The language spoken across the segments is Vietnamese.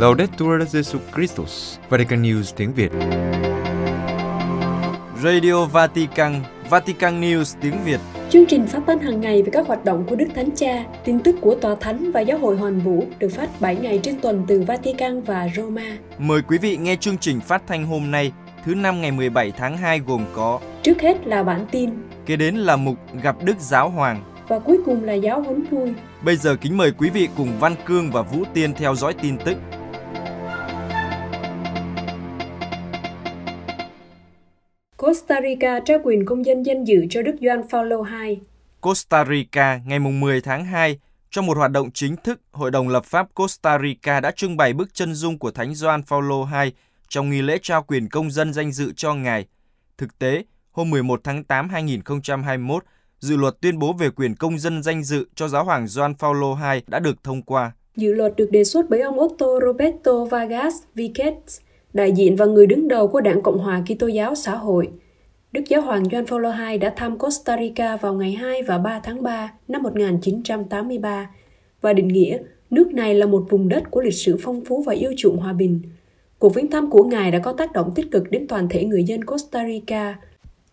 Laudetur Jesu Christus, Vatican News tiếng Việt. Radio Vatican, Vatican News tiếng Việt. Chương trình phát thanh hàng ngày về các hoạt động của Đức Thánh Cha, tin tức của Tòa Thánh và Giáo hội Hoàn Vũ được phát 7 ngày trên tuần từ Vatican và Roma. Mời quý vị nghe chương trình phát thanh hôm nay, thứ năm ngày 17 tháng 2 gồm có Trước hết là bản tin Kế đến là mục Gặp Đức Giáo Hoàng. và cuối cùng là giáo huấn vui. Bây giờ kính mời quý vị cùng Văn Cương và Vũ Tiên theo dõi tin tức. Costa Rica trao quyền công dân danh dự cho Đức Gioan Phaolô II. Costa Rica ngày 10 tháng 2, trong một hoạt động chính thức, Hội đồng lập pháp Costa Rica đã trưng bày bức chân dung của Thánh Gioan Phaolô II trong nghi lễ trao quyền công dân danh dự cho ngài. Thực tế, hôm 11 tháng 8 2021, dự luật tuyên bố về quyền công dân danh dự cho giáo hoàng Gioan Phaolô II đã được thông qua. Dự luật được đề xuất bởi ông Otto Roberto Vargas Viquez, đại diện và người đứng đầu của Đảng Cộng hòa Kitô giáo xã hội. Đức Giáo hoàng John Paul II đã thăm Costa Rica vào ngày 2 và 3 tháng 3 năm 1983 và định nghĩa nước này là một vùng đất của lịch sử phong phú và yêu chuộng hòa bình. Cuộc viếng thăm của Ngài đã có tác động tích cực đến toàn thể người dân Costa Rica.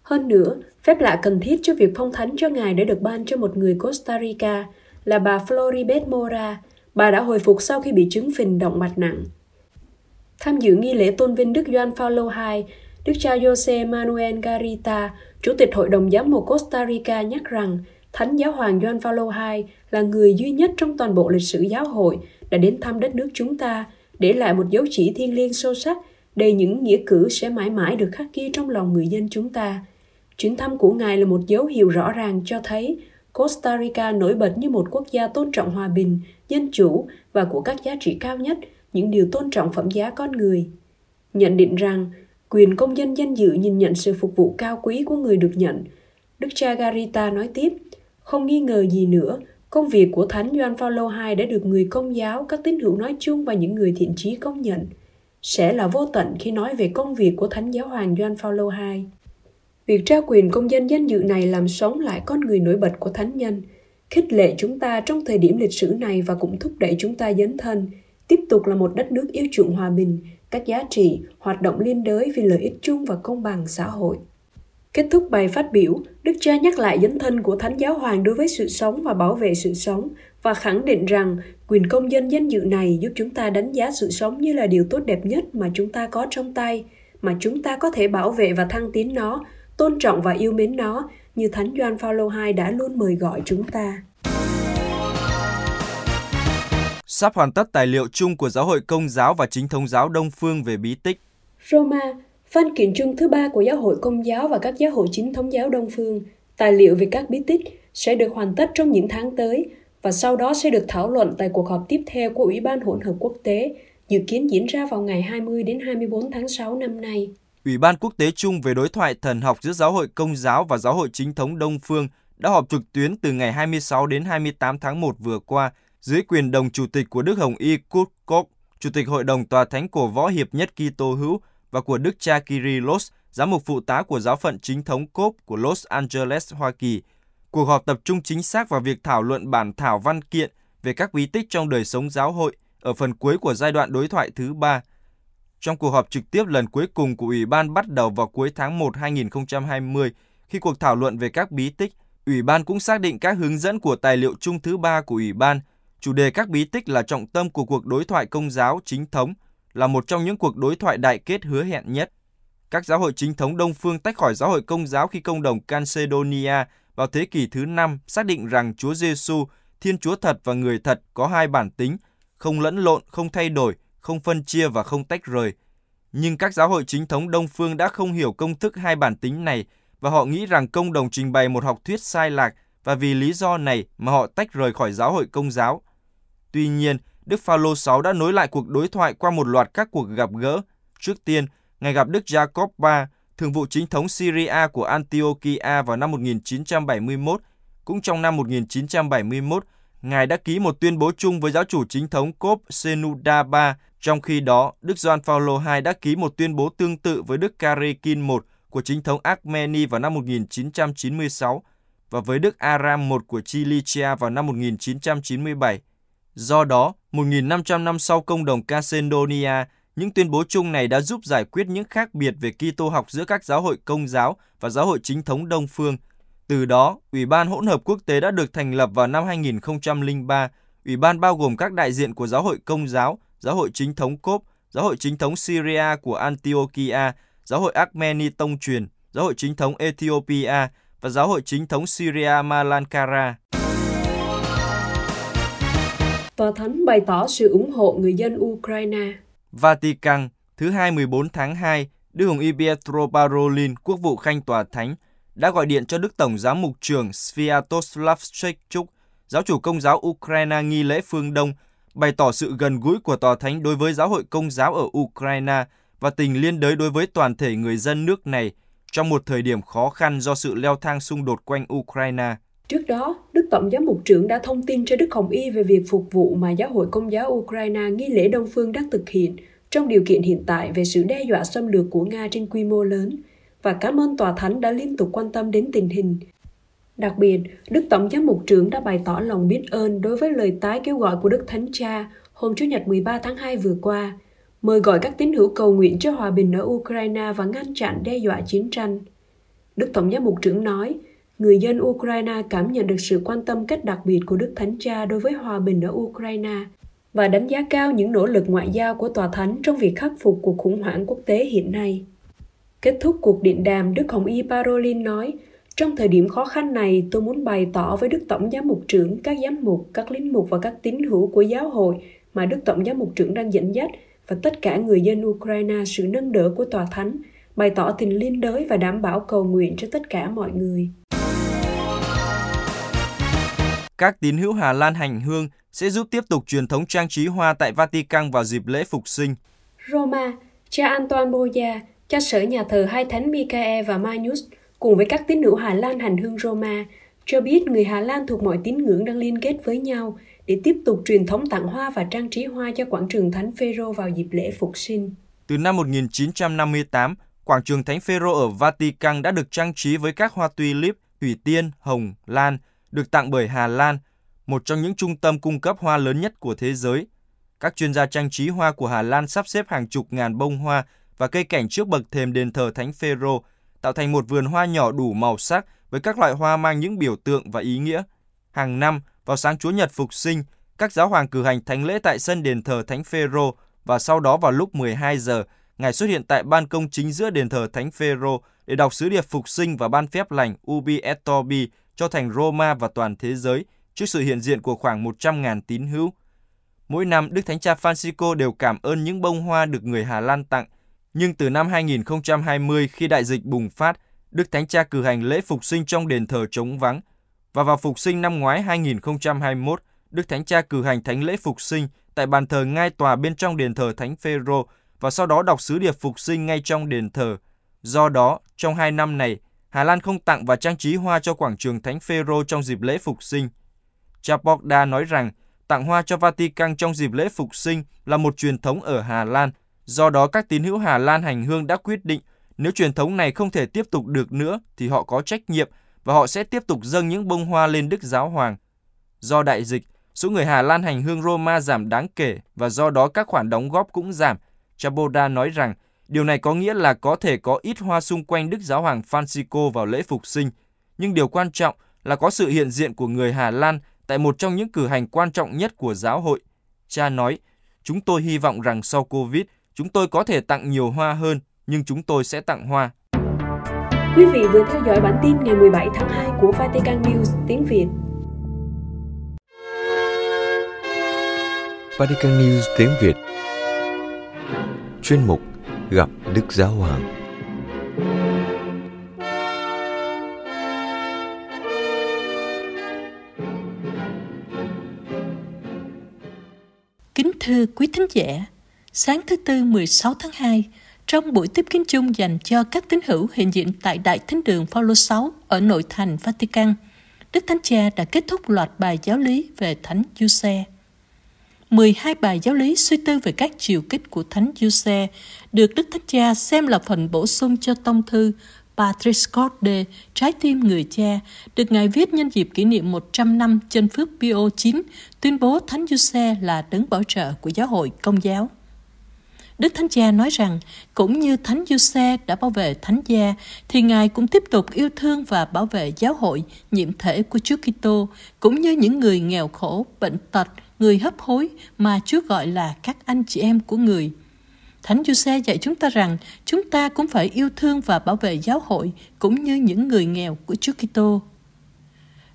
Hơn nữa, phép lạ cần thiết cho việc phong thánh cho Ngài đã được ban cho một người Costa Rica là bà Floribeth Mora. Bà đã hồi phục sau khi bị chứng phình động mạch nặng. Tham dự nghi lễ tôn vinh Đức Gioan Phaolô II, Đức cha Jose Manuel Garita, Chủ tịch Hội đồng Giám mục Costa Rica nhắc rằng Thánh Giáo hoàng Gioan Phaolô II là người duy nhất trong toàn bộ lịch sử giáo hội đã đến thăm đất nước chúng ta, để lại một dấu chỉ thiêng liêng sâu sắc, đầy những nghĩa cử sẽ mãi mãi được khắc ghi trong lòng người dân chúng ta. Chuyến thăm của Ngài là một dấu hiệu rõ ràng cho thấy Costa Rica nổi bật như một quốc gia tôn trọng hòa bình, dân chủ và của các giá trị cao nhất, những điều tôn trọng phẩm giá con người. Nhận định rằng, quyền công dân danh dự nhìn nhận sự phục vụ cao quý của người được nhận. Đức cha Garita nói tiếp, không nghi ngờ gì nữa, công việc của Thánh Gioan Phaolô II đã được người công giáo, các tín hữu nói chung và những người thiện trí công nhận. Sẽ là vô tận khi nói về công việc của Thánh Giáo hoàng Gioan Phaolô II. Việc trao quyền công dân danh dự này làm sống lại con người nổi bật của thánh nhân, khích lệ chúng ta trong thời điểm lịch sử này và cũng thúc đẩy chúng ta dấn thân, tiếp tục là một đất nước yêu chuộng hòa bình, các giá trị, hoạt động liên đới vì lợi ích chung và công bằng xã hội. Kết thúc bài phát biểu, Đức cha nhắc lại dấn thân của Thánh Giáo Hoàng đối với sự sống và bảo vệ sự sống và khẳng định rằng quyền công dân danh dự này giúp chúng ta đánh giá sự sống như là điều tốt đẹp nhất mà chúng ta có trong tay, mà chúng ta có thể bảo vệ và thăng tiến nó, tôn trọng và yêu mến nó như Thánh Doan Phaolô II đã luôn mời gọi chúng ta. Sắp hoàn tất tài liệu chung của Giáo hội Công giáo và Chính thống giáo Đông Phương về bí tích. Roma, văn kiện chung thứ ba của Giáo hội Công giáo và các giáo hội chính thống giáo Đông Phương, tài liệu về các bí tích sẽ được hoàn tất trong những tháng tới và sau đó sẽ được thảo luận tại cuộc họp tiếp theo của Ủy ban hỗn hợp quốc tế, dự kiến diễn ra vào ngày 20 đến 24 tháng 6 năm nay. Ủy ban quốc tế chung về đối thoại thần học giữa Giáo hội Công giáo và Giáo hội Chính thống Đông Phương đã họp trực tuyến từ ngày 26 đến 28 tháng 1 vừa qua dưới quyền đồng chủ tịch của Đức Hồng Y Kurt Koch, Chủ tịch Hội đồng Tòa Thánh của võ hiệp nhất Kitô hữu và của Đức cha Kyrillos, giám mục phụ tá của giáo phận chính thống COP của Los Angeles, Hoa Kỳ. Cuộc họp tập trung chính xác vào việc thảo luận bản thảo văn kiện về các bí tích trong đời sống giáo hội ở phần cuối của giai đoạn đối thoại thứ ba. Trong cuộc họp trực tiếp lần cuối cùng của Ủy ban bắt đầu vào cuối tháng 1 2020, khi cuộc thảo luận về các bí tích, Ủy ban cũng xác định các hướng dẫn của tài liệu chung thứ ba của Ủy ban. Chủ đề các bí tích là trọng tâm của cuộc đối thoại công giáo chính thống, là một trong những cuộc đối thoại đại kết hứa hẹn nhất. Các giáo hội chính thống Đông Phương tách khỏi giáo hội công giáo khi công đồng Calcedonia vào thế kỷ thứ năm xác định rằng Chúa Giêsu, Thiên Chúa thật và người thật có hai bản tính, không lẫn lộn, không thay đổi, không phân chia và không tách rời. Nhưng các giáo hội chính thống Đông Phương đã không hiểu công thức hai bản tính này và họ nghĩ rằng công đồng trình bày một học thuyết sai lạc và vì lý do này mà họ tách rời khỏi giáo hội công giáo. Tuy nhiên, Đức Phaolô 6 đã nối lại cuộc đối thoại qua một loạt các cuộc gặp gỡ. Trước tiên, Ngài gặp Đức Jacob III, thường vụ chính thống Syria của Antiochia vào năm 1971. Cũng trong năm 1971, Ngài đã ký một tuyên bố chung với giáo chủ chính thống Cốp Senuda III. Trong khi đó, Đức Gioan Phaolô II đã ký một tuyên bố tương tự với Đức Karekin I của chính thống Armeni vào năm 1996 và với Đức Aram I của Cilicia vào năm 1997. Do đó, 1.500 năm sau công đồng Calcedonia, những tuyên bố chung này đã giúp giải quyết những khác biệt về Kitô học giữa các giáo hội công giáo và giáo hội chính thống Đông phương. Từ đó, Ủy ban hỗn hợp quốc tế đã được thành lập vào năm 2003. Ủy ban bao gồm các đại diện của giáo hội công giáo, giáo hội chính thống Cốp, giáo hội chính thống Syria của Antiochia, giáo hội Armeni tông truyền, giáo hội chính thống Ethiopia và giáo hội chính thống Syria Malankara. Tòa Thánh bày tỏ sự ủng hộ người dân Ukraine. Vatican, thứ hai 14 tháng 2, Đức Hồng Y Pietro Parolin, quốc vụ khanh tòa thánh, đã gọi điện cho Đức Tổng giám mục trưởng Sviatoslav Shechuk, giáo chủ công giáo Ukraine nghi lễ phương Đông, bày tỏ sự gần gũi của tòa thánh đối với giáo hội công giáo ở Ukraine và tình liên đới đối với toàn thể người dân nước này trong một thời điểm khó khăn do sự leo thang xung đột quanh Ukraine. Trước đó, Đức Tổng giám mục trưởng đã thông tin cho Đức Hồng Y về việc phục vụ mà giáo hội công giáo Ukraine nghi lễ Đông Phương đang thực hiện trong điều kiện hiện tại về sự đe dọa xâm lược của Nga trên quy mô lớn và cảm ơn Tòa Thánh đã liên tục quan tâm đến tình hình. Đặc biệt, Đức Tổng giám mục trưởng đã bày tỏ lòng biết ơn đối với lời tái kêu gọi của Đức Thánh Cha hôm Chủ nhật 13 tháng 2 vừa qua, mời gọi các tín hữu cầu nguyện cho hòa bình ở Ukraine và ngăn chặn đe dọa chiến tranh. Đức Tổng giám mục trưởng nói, người dân Ukraine cảm nhận được sự quan tâm cách đặc biệt của Đức Thánh Cha đối với hòa bình ở Ukraine và đánh giá cao những nỗ lực ngoại giao của Tòa Thánh trong việc khắc phục cuộc khủng hoảng quốc tế hiện nay. Kết thúc cuộc điện đàm, Đức Hồng Y Parolin nói, trong thời điểm khó khăn này, tôi muốn bày tỏ với Đức Tổng giám mục trưởng, các giám mục, các lính mục và các tín hữu của giáo hội mà Đức Tổng giám mục trưởng đang dẫn dắt và tất cả người dân Ukraine sự nâng đỡ của Tòa Thánh, bày tỏ tình liên đới và đảm bảo cầu nguyện cho tất cả mọi người. Các tín hữu Hà Lan hành hương sẽ giúp tiếp tục truyền thống trang trí hoa tại Vatican vào dịp lễ phục sinh. Roma, cha Antoine Boya, cha sở nhà thờ hai thánh Michael và Magnus cùng với các tín hữu Hà Lan hành hương Roma cho biết người Hà Lan thuộc mọi tín ngưỡng đang liên kết với nhau để tiếp tục truyền thống tặng hoa và trang trí hoa cho quảng trường Thánh Phêrô vào dịp lễ phục sinh. Từ năm 1958, quảng trường Thánh Phêrô ở Vatican đã được trang trí với các hoa tulip, thủy tiên, hồng, lan, được tặng bởi Hà Lan, một trong những trung tâm cung cấp hoa lớn nhất của thế giới. Các chuyên gia trang trí hoa của Hà Lan sắp xếp hàng chục ngàn bông hoa và cây cảnh trước bậc thềm đền thờ Thánh Phêrô, tạo thành một vườn hoa nhỏ đủ màu sắc với các loại hoa mang những biểu tượng và ý nghĩa. Hàng năm, vào sáng Chúa Nhật Phục sinh, các giáo hoàng cử hành thánh lễ tại sân đền thờ Thánh Phêrô và sau đó vào lúc 12 giờ, Ngài xuất hiện tại ban công chính giữa đền thờ Thánh Phêrô để đọc sứ điệp phục sinh và ban phép lành Ubi et Tobi cho thành Roma và toàn thế giới trước sự hiện diện của khoảng 100.000 tín hữu. Mỗi năm, Đức Thánh Cha Francisco đều cảm ơn những bông hoa được người Hà Lan tặng. Nhưng từ năm 2020 khi đại dịch bùng phát, Đức Thánh Cha cử hành lễ phục sinh trong đền thờ trống vắng. Và vào phục sinh năm ngoái 2021, Đức Thánh Cha cử hành thánh lễ phục sinh tại bàn thờ ngai tòa bên trong đền thờ Thánh Phêrô và sau đó đọc sứ điệp phục sinh ngay trong đền thờ. Do đó, trong hai năm này, Hà Lan không tặng và trang trí hoa cho quảng trường Thánh Phêrô trong dịp lễ phục sinh. Cha Bogda nói rằng tặng hoa cho Vatican trong dịp lễ phục sinh là một truyền thống ở Hà Lan. Do đó các tín hữu Hà Lan hành hương đã quyết định nếu truyền thống này không thể tiếp tục được nữa thì họ có trách nhiệm và họ sẽ tiếp tục dâng những bông hoa lên Đức Giáo Hoàng. Do đại dịch, số người Hà Lan hành hương Roma giảm đáng kể và do đó các khoản đóng góp cũng giảm. Chaboda nói rằng điều này có nghĩa là có thể có ít hoa xung quanh Đức Giáo Hoàng Francisco vào lễ phục sinh, nhưng điều quan trọng là có sự hiện diện của người Hà Lan tại một trong những cử hành quan trọng nhất của giáo hội. Cha nói, chúng tôi hy vọng rằng sau Covid, chúng tôi có thể tặng nhiều hoa hơn, nhưng chúng tôi sẽ tặng hoa. Quý vị vừa theo dõi bản tin ngày 17 tháng 2 của Vatican News tiếng Việt. Vatican News tiếng Việt Chuyên mục Gặp Đức Giáo Hoàng Kính thưa quý thính giả, sáng thứ Tư 16 tháng 2, trong buổi tiếp kiến chung dành cho các tín hữu hiện diện tại Đại Thánh đường Phaolô 6 ở nội thành Vatican, Đức Thánh Cha đã kết thúc loạt bài giáo lý về Thánh Giuse. 12 bài giáo lý suy tư về các chiều kích của Thánh Giuse được Đức Thánh Cha xem là phần bổ sung cho tông thư Patrice Corde, Trái tim người cha, được Ngài viết nhân dịp kỷ niệm 100 năm chân phước Pio 9, tuyên bố Thánh Giuse là đấng bảo trợ của giáo hội công giáo. Đức Thánh Cha nói rằng, cũng như Thánh Giuse đã bảo vệ Thánh Gia, thì Ngài cũng tiếp tục yêu thương và bảo vệ giáo hội, nhiệm thể của Chúa Kitô, cũng như những người nghèo khổ, bệnh tật, người hấp hối mà Chúa gọi là các anh chị em của người. Thánh Giuse dạy chúng ta rằng chúng ta cũng phải yêu thương và bảo vệ giáo hội cũng như những người nghèo của Chúa Kitô.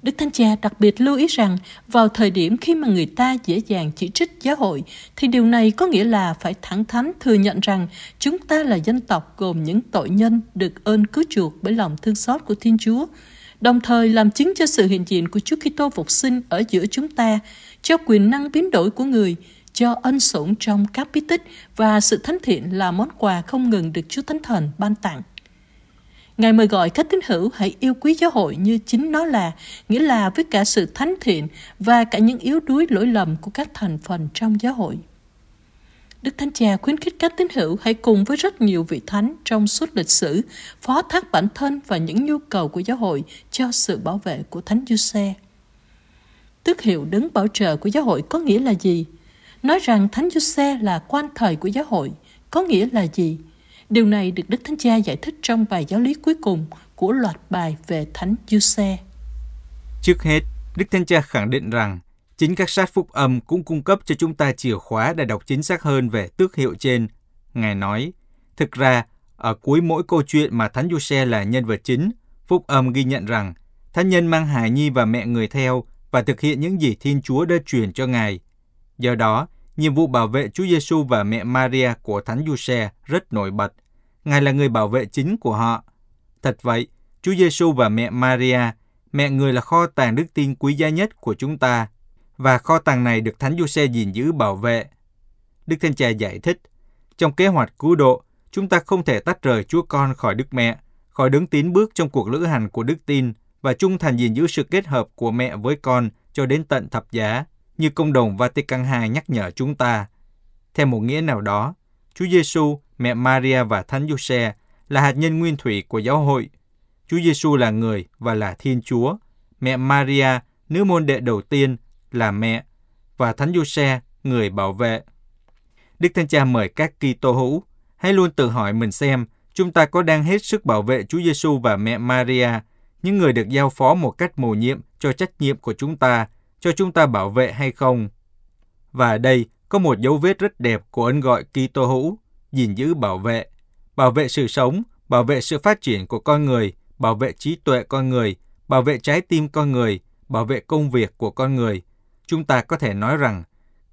Đức Thánh Cha đặc biệt lưu ý rằng vào thời điểm khi mà người ta dễ dàng chỉ trích giáo hội thì điều này có nghĩa là phải thẳng thắn thừa nhận rằng chúng ta là dân tộc gồm những tội nhân được ơn cứu chuộc bởi lòng thương xót của Thiên Chúa, đồng thời làm chứng cho sự hiện diện của Chúa Kitô phục sinh ở giữa chúng ta, cho quyền năng biến đổi của người, cho ân sủng trong các bí tích và sự thánh thiện là món quà không ngừng được Chúa Thánh Thần ban tặng. Ngài mời gọi các tín hữu hãy yêu quý giáo hội như chính nó là, nghĩa là với cả sự thánh thiện và cả những yếu đuối lỗi lầm của các thành phần trong giáo hội. Đức Thánh Cha khuyến khích các tín hữu hãy cùng với rất nhiều vị thánh trong suốt lịch sử phó thác bản thân và những nhu cầu của giáo hội cho sự bảo vệ của Thánh Giuse. Tước hiệu đứng bảo trợ của giáo hội có nghĩa là gì? Nói rằng Thánh Giuse là quan thời của giáo hội có nghĩa là gì? Điều này được Đức Thánh Cha giải thích trong bài giáo lý cuối cùng của loạt bài về Thánh Giuse. Trước hết, Đức Thánh Cha khẳng định rằng chính các sát phúc âm cũng cung cấp cho chúng ta chìa khóa để đọc chính xác hơn về tước hiệu trên. Ngài nói, thực ra, ở cuối mỗi câu chuyện mà Thánh Giuse là nhân vật chính, phúc âm ghi nhận rằng thánh nhân mang hài nhi và mẹ người theo và thực hiện những gì Thiên Chúa đã truyền cho Ngài. Do đó, nhiệm vụ bảo vệ Chúa Giêsu và mẹ Maria của Thánh Giuse rất nổi bật. Ngài là người bảo vệ chính của họ. Thật vậy, Chúa Giêsu và mẹ Maria, mẹ người là kho tàng đức tin quý giá nhất của chúng ta, và kho tàng này được Thánh Giuse gìn giữ bảo vệ. Đức Thánh Cha giải thích, trong kế hoạch cứu độ, chúng ta không thể tách rời Chúa Con khỏi Đức Mẹ, khỏi đứng tín bước trong cuộc lữ hành của đức tin và trung thành gìn giữ sự kết hợp của mẹ với con cho đến tận thập giá, như công đồng Vatican II nhắc nhở chúng ta. Theo một nghĩa nào đó, Chúa Giêsu mẹ Maria và Thánh Giuse là hạt nhân nguyên thủy của giáo hội. Chúa Giêsu là người và là Thiên Chúa. Mẹ Maria, nữ môn đệ đầu tiên, là mẹ và Thánh Giuse, người bảo vệ. Đức Thánh Cha mời các Kitô hữu hãy luôn tự hỏi mình xem chúng ta có đang hết sức bảo vệ Chúa Giêsu và mẹ Maria, những người được giao phó một cách mầu nhiệm cho trách nhiệm của chúng ta, cho chúng ta bảo vệ hay không. Và ở đây có một dấu vết rất đẹp của ân gọi Kitô hữu gìn giữ bảo vệ, bảo vệ sự sống, bảo vệ sự phát triển của con người, bảo vệ trí tuệ con người, bảo vệ trái tim con người, bảo vệ công việc của con người. Chúng ta có thể nói rằng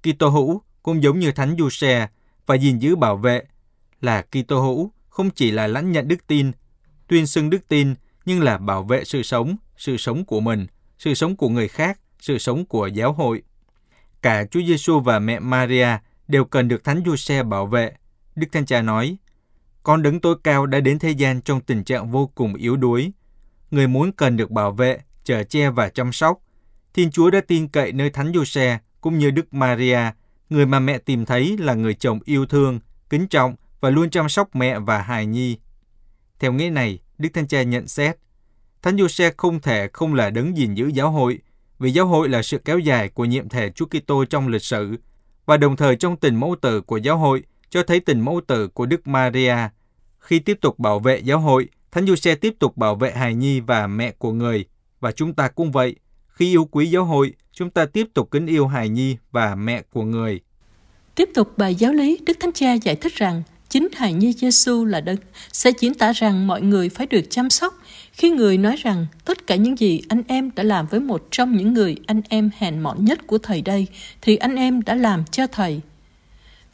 Kitô hữu cũng giống như Thánh Giuse và gìn giữ bảo vệ là Kitô hữu không chỉ là lãnh nhận đức tin, tuyên xưng đức tin nhưng là bảo vệ sự sống, sự sống của mình, sự sống của người khác, sự sống của giáo hội. Cả Chúa Giêsu và mẹ Maria đều cần được Thánh Giuse bảo vệ Đức Thánh Cha nói, Con đứng tối cao đã đến thế gian trong tình trạng vô cùng yếu đuối. Người muốn cần được bảo vệ, chở che và chăm sóc. Thiên Chúa đã tin cậy nơi Thánh Giuse cũng như Đức Maria, người mà mẹ tìm thấy là người chồng yêu thương, kính trọng và luôn chăm sóc mẹ và hài nhi. Theo nghĩa này, Đức Thánh Cha nhận xét, Thánh Giuse không thể không là đấng gìn giữ giáo hội, vì giáo hội là sự kéo dài của nhiệm thể Chúa Kitô trong lịch sử, và đồng thời trong tình mẫu tử của giáo hội cho thấy tình mẫu tử của Đức Maria. Khi tiếp tục bảo vệ giáo hội, Thánh Giuse tiếp tục bảo vệ hài nhi và mẹ của người. Và chúng ta cũng vậy. Khi yêu quý giáo hội, chúng ta tiếp tục kính yêu hài nhi và mẹ của người. Tiếp tục bài giáo lý, Đức Thánh Cha giải thích rằng chính hài nhi Giêsu là đấng sẽ diễn tả rằng mọi người phải được chăm sóc khi người nói rằng tất cả những gì anh em đã làm với một trong những người anh em hèn mọn nhất của thầy đây thì anh em đã làm cho thầy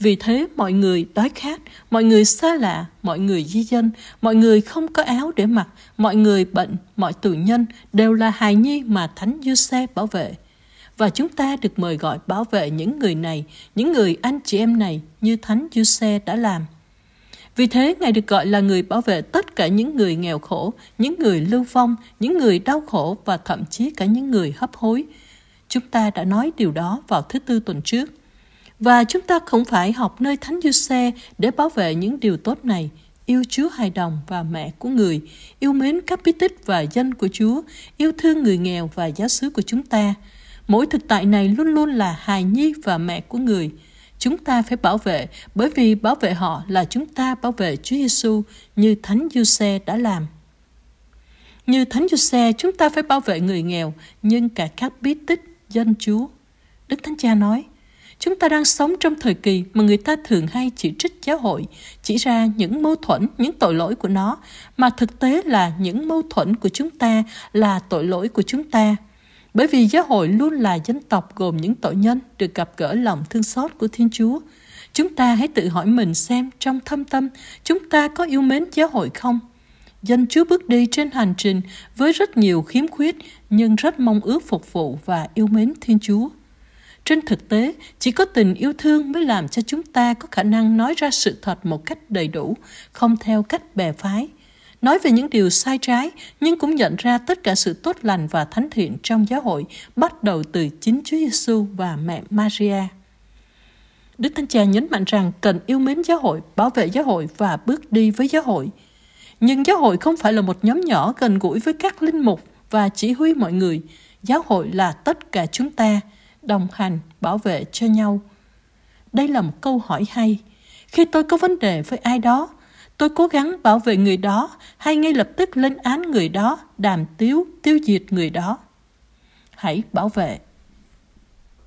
vì thế mọi người đói khát, mọi người xa lạ, mọi người di dân, mọi người không có áo để mặc, mọi người bệnh, mọi tù nhân đều là hài nhi mà Thánh Giuse bảo vệ. Và chúng ta được mời gọi bảo vệ những người này, những người anh chị em này như Thánh Giuse đã làm. Vì thế, Ngài được gọi là người bảo vệ tất cả những người nghèo khổ, những người lưu vong, những người đau khổ và thậm chí cả những người hấp hối. Chúng ta đã nói điều đó vào thứ tư tuần trước. Và chúng ta không phải học nơi Thánh Giuse để bảo vệ những điều tốt này. yêu Chúa hài đồng và mẹ của người, yêu mến các bí tích và danh của Chúa, yêu thương người nghèo và giáo xứ của chúng ta. Mỗi thực tại này luôn luôn là hài nhi và mẹ của người. Chúng ta phải bảo vệ bởi vì bảo vệ họ là chúng ta bảo vệ Chúa Giêsu như Thánh Giuse đã làm. Như Thánh Giuse, chúng ta phải bảo vệ người nghèo, nhưng cả các bí tích dân Chúa. Đức Thánh Cha nói, Chúng ta đang sống trong thời kỳ mà người ta thường hay chỉ trích giáo hội, chỉ ra những mâu thuẫn, những tội lỗi của nó, mà thực tế là những mâu thuẫn của chúng ta là tội lỗi của chúng ta. Bởi vì giáo hội luôn là dân tộc gồm những tội nhân được gặp gỡ lòng thương xót của Thiên Chúa. Chúng ta hãy tự hỏi mình xem trong thâm tâm chúng ta có yêu mến giáo hội không? Dân Chúa bước đi trên hành trình với rất nhiều khiếm khuyết nhưng rất mong ước phục vụ và yêu mến Thiên Chúa. Trên thực tế, chỉ có tình yêu thương mới làm cho chúng ta có khả năng nói ra sự thật một cách đầy đủ, không theo cách bè phái. Nói về những điều sai trái, nhưng cũng nhận ra tất cả sự tốt lành và thánh thiện trong giáo hội bắt đầu từ chính Chúa Giêsu và mẹ Maria. Đức Thánh Cha nhấn mạnh rằng cần yêu mến giáo hội, bảo vệ giáo hội và bước đi với giáo hội. Nhưng giáo hội không phải là một nhóm nhỏ gần gũi với các linh mục và chỉ huy mọi người. Giáo hội là tất cả chúng ta – đồng hành, bảo vệ cho nhau. Đây là một câu hỏi hay. Khi tôi có vấn đề với ai đó, tôi cố gắng bảo vệ người đó hay ngay lập tức lên án người đó, đàm tiếu, tiêu diệt người đó. Hãy bảo vệ.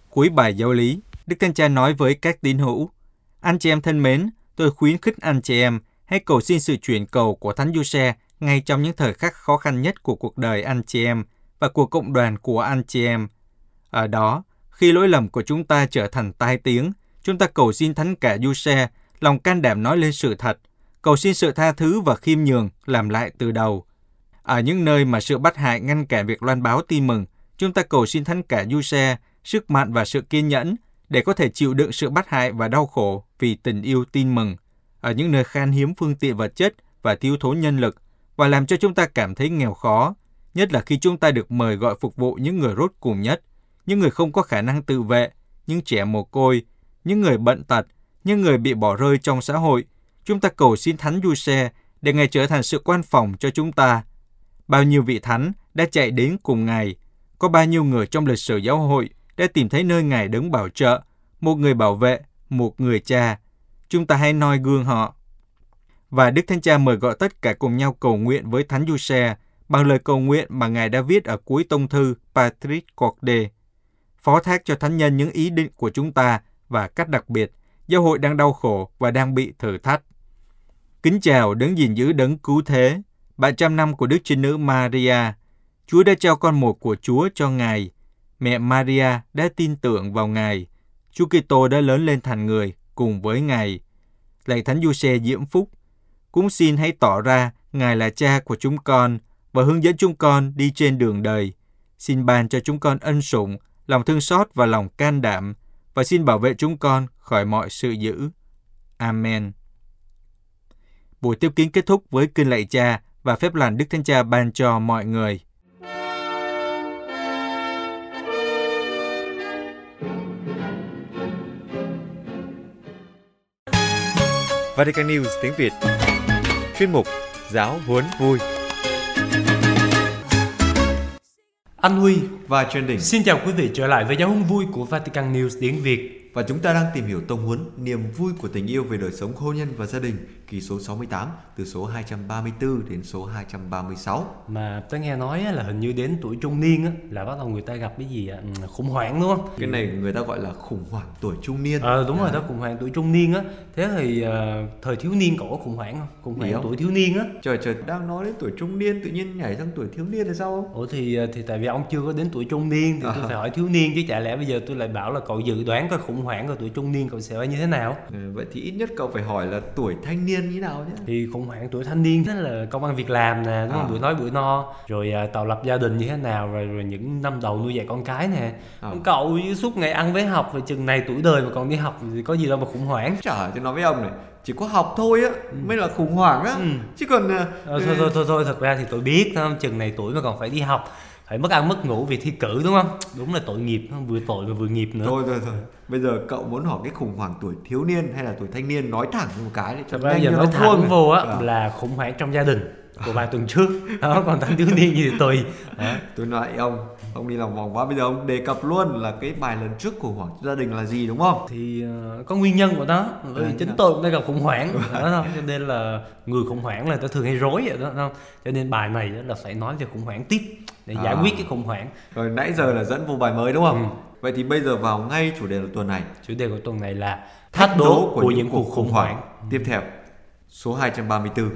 Cuối bài giáo lý, Đức Thánh Cha nói với các tín hữu, Anh chị em thân mến, tôi khuyến khích anh chị em hãy cầu xin sự chuyển cầu của Thánh Giuse ngay trong những thời khắc khó khăn nhất của cuộc đời anh chị em và của cộng đoàn của anh chị em. Ở đó, khi lỗi lầm của chúng ta trở thành tai tiếng, chúng ta cầu xin Thánh Cả Du Xe, lòng can đảm nói lên sự thật, cầu xin sự tha thứ và khiêm nhường làm lại từ đầu. Ở những nơi mà sự bắt hại ngăn cản việc loan báo tin mừng, chúng ta cầu xin Thánh Cả Du Xe, sức mạnh và sự kiên nhẫn để có thể chịu đựng sự bắt hại và đau khổ vì tình yêu tin mừng. Ở những nơi khan hiếm phương tiện vật chất và thiếu thốn nhân lực và làm cho chúng ta cảm thấy nghèo khó, nhất là khi chúng ta được mời gọi phục vụ những người rốt cùng nhất những người không có khả năng tự vệ, những trẻ mồ côi, những người bận tật, những người bị bỏ rơi trong xã hội. Chúng ta cầu xin Thánh Du Xe để Ngài trở thành sự quan phòng cho chúng ta. Bao nhiêu vị thánh đã chạy đến cùng Ngài, có bao nhiêu người trong lịch sử giáo hội đã tìm thấy nơi Ngài đứng bảo trợ, một người bảo vệ, một người cha. Chúng ta hãy noi gương họ. Và Đức Thánh Cha mời gọi tất cả cùng nhau cầu nguyện với Thánh Du Xe bằng lời cầu nguyện mà Ngài đã viết ở cuối tông thư Patrick Corde phó thác cho thánh nhân những ý định của chúng ta và cách đặc biệt, giáo hội đang đau khổ và đang bị thử thách. Kính chào đấng gìn giữ đấng cứu thế, bạn trăm năm của Đức Trinh Nữ Maria. Chúa đã trao con một của Chúa cho Ngài. Mẹ Maria đã tin tưởng vào Ngài. Chúa Kitô đã lớn lên thành người cùng với Ngài. Lạy Thánh Giuse diễm phúc, cũng xin hãy tỏ ra Ngài là cha của chúng con và hướng dẫn chúng con đi trên đường đời. Xin ban cho chúng con ân sủng lòng thương xót và lòng can đảm và xin bảo vệ chúng con khỏi mọi sự dữ. Amen. Buổi tiếp kiến kết thúc với kinh lạy cha và phép lành Đức Thánh Cha ban cho mọi người. Vatican News tiếng Việt Chuyên mục Giáo huấn vui Anh Huy và Trần Đình. Xin chào quý vị trở lại với giáo huấn vui của Vatican News tiếng Việt. Và chúng ta đang tìm hiểu tông huấn niềm vui của tình yêu về đời sống hôn nhân và gia đình kỳ số 68 từ số 234 đến số 236. Mà tôi nghe nói là hình như đến tuổi trung niên á, là bắt đầu người ta gặp cái gì? Ừ, khủng hoảng đúng không? Cái này người ta gọi là khủng hoảng tuổi trung niên. Ờ à, đúng à. rồi đó khủng hoảng tuổi trung niên á. Thế thì uh, thời thiếu niên cậu có khủng hoảng không? Khủng hoảng không? tuổi thiếu niên á. Trời trời đang nói đến tuổi trung niên tự nhiên nhảy sang tuổi thiếu niên là sao không? Ủa thì ờ, thì tại vì ông chưa có đến tuổi trung niên thì à. tôi phải hỏi thiếu niên chứ chả lẽ bây giờ tôi lại bảo là cậu dự đoán coi khủng hoảng của tuổi trung niên cậu sẽ như thế nào? Ừ, vậy thì ít nhất cậu phải hỏi là tuổi thanh niên như nào chứ? Thì khủng hoảng tuổi thanh niên đó là công ăn việc làm nè, đúng không? À. Bữa nói bữa no, rồi à, tạo lập gia đình như thế nào, rồi rồi những năm đầu nuôi dạy con cái nè. À. Cậu suốt ngày ăn với học rồi chừng này tuổi đời mà còn đi học thì có gì đâu mà khủng hoảng. Chả tôi nói với ông này, chỉ có học thôi á ừ. mới là khủng hoảng á. Ừ. Chứ còn ờ, thôi thôi thôi thôi thật ra thì tôi biết không chừng này tuổi mà còn phải đi học phải mất ăn mất ngủ vì thi cử đúng không? Đúng là tội nghiệp vừa tội và vừa nghiệp nữa. Thôi thôi thôi. Bây giờ cậu muốn hỏi cái khủng hoảng tuổi thiếu niên hay là tuổi thanh niên nói thẳng một cái để cho ra giờ nói thẳng vô á à. là khủng hoảng trong gia đình của vài tuần trước. Đó còn thanh thiếu niên gì thì tùy. Đó. tôi nói ông ông đi lòng vòng quá bây giờ ông đề cập luôn là cái bài lần trước khủng hoảng gia đình là gì đúng không? Thì uh, có nguyên nhân của nó bởi vì chính tôi cũng đang gặp khủng hoảng. Đó không cho nên là người khủng hoảng là ta thường hay rối vậy đó không cho nên bài này là phải nói về khủng hoảng tiếp để giải à. quyết cái khủng hoảng. Rồi nãy giờ là dẫn vô bài mới đúng không? Ừ. vậy thì bây giờ vào ngay chủ đề của tuần này. Chủ đề của tuần này là thách đố của, của những cuộc khủng hoảng. hoảng. Tiếp theo số 234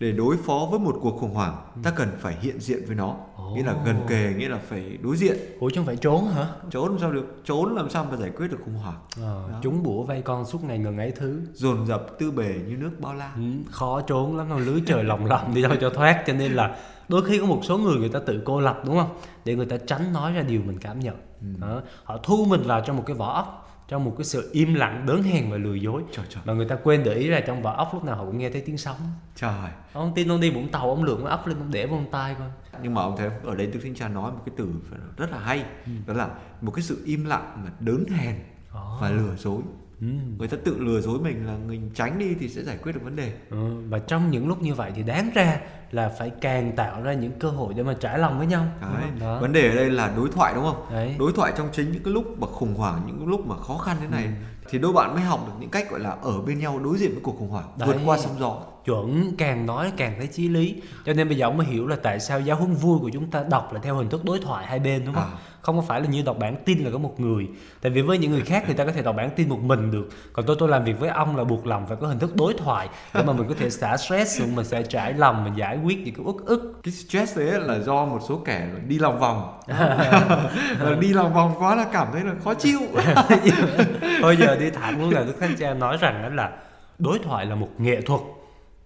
để đối phó với một cuộc khủng hoảng ta cần phải hiện diện với nó. Oh. nghĩa là gần kề nghĩa là phải đối diện. Ủa chứ không phải trốn hả? Trốn làm sao được? Trốn làm sao mà giải quyết được khủng hoảng? À, chúng bủa vây con suốt ngày ngần ấy thứ. Dồn dập tư bề như nước bao la. Ừ, khó trốn lắm lưới trời lòng lòng đi đâu cho thoát. Cho nên là đôi khi có một số người người ta tự cô lập đúng không? Để người ta tránh nói ra điều mình cảm nhận. Ừ. đó. họ thu mình vào trong một cái vỏ ốc trong một cái sự im lặng đớn hèn và lừa dối trời, trời. mà người ta quên để ý là trong vỏ ốc lúc nào họ cũng nghe thấy tiếng sóng trời ông tin ông đi vũng tàu ông lượn ốc lên ông để vào tai coi nhưng mà ông thấy ở đây đức thánh cha nói một cái từ rất là hay ừ. đó là một cái sự im lặng mà đớn hèn oh. và lừa dối Ừ. người ta tự lừa dối mình là mình tránh đi thì sẽ giải quyết được vấn đề ừ. và trong những lúc như vậy thì đáng ra là phải càng tạo ra những cơ hội để mà trải lòng với nhau Đấy. Đó. vấn đề ở đây là đối thoại đúng không Đấy. đối thoại trong chính những cái lúc mà khủng hoảng những lúc mà khó khăn thế này ừ. thì đôi bạn mới học được những cách gọi là ở bên nhau đối diện với cuộc khủng hoảng Đấy. vượt qua sóng gió chuẩn càng nói càng thấy chí lý cho nên bây giờ ông mới hiểu là tại sao giáo huấn vui của chúng ta đọc là theo hình thức đối thoại hai bên đúng không à không có phải là như đọc bản tin là có một người. Tại vì với những người khác thì ta có thể đọc bản tin một mình được. Còn tôi tôi làm việc với ông là buộc lòng phải có hình thức đối thoại để mà mình có thể xả stress xuống mình sẽ trải lòng mình giải quyết những cái uất ức. Cái stress đấy là do một số kẻ đi lòng vòng. Đi lòng vòng quá là cảm thấy là khó chịu. Bây giờ đi thẳng luôn là đức thánh cha nói rằng đó là đối thoại là một nghệ thuật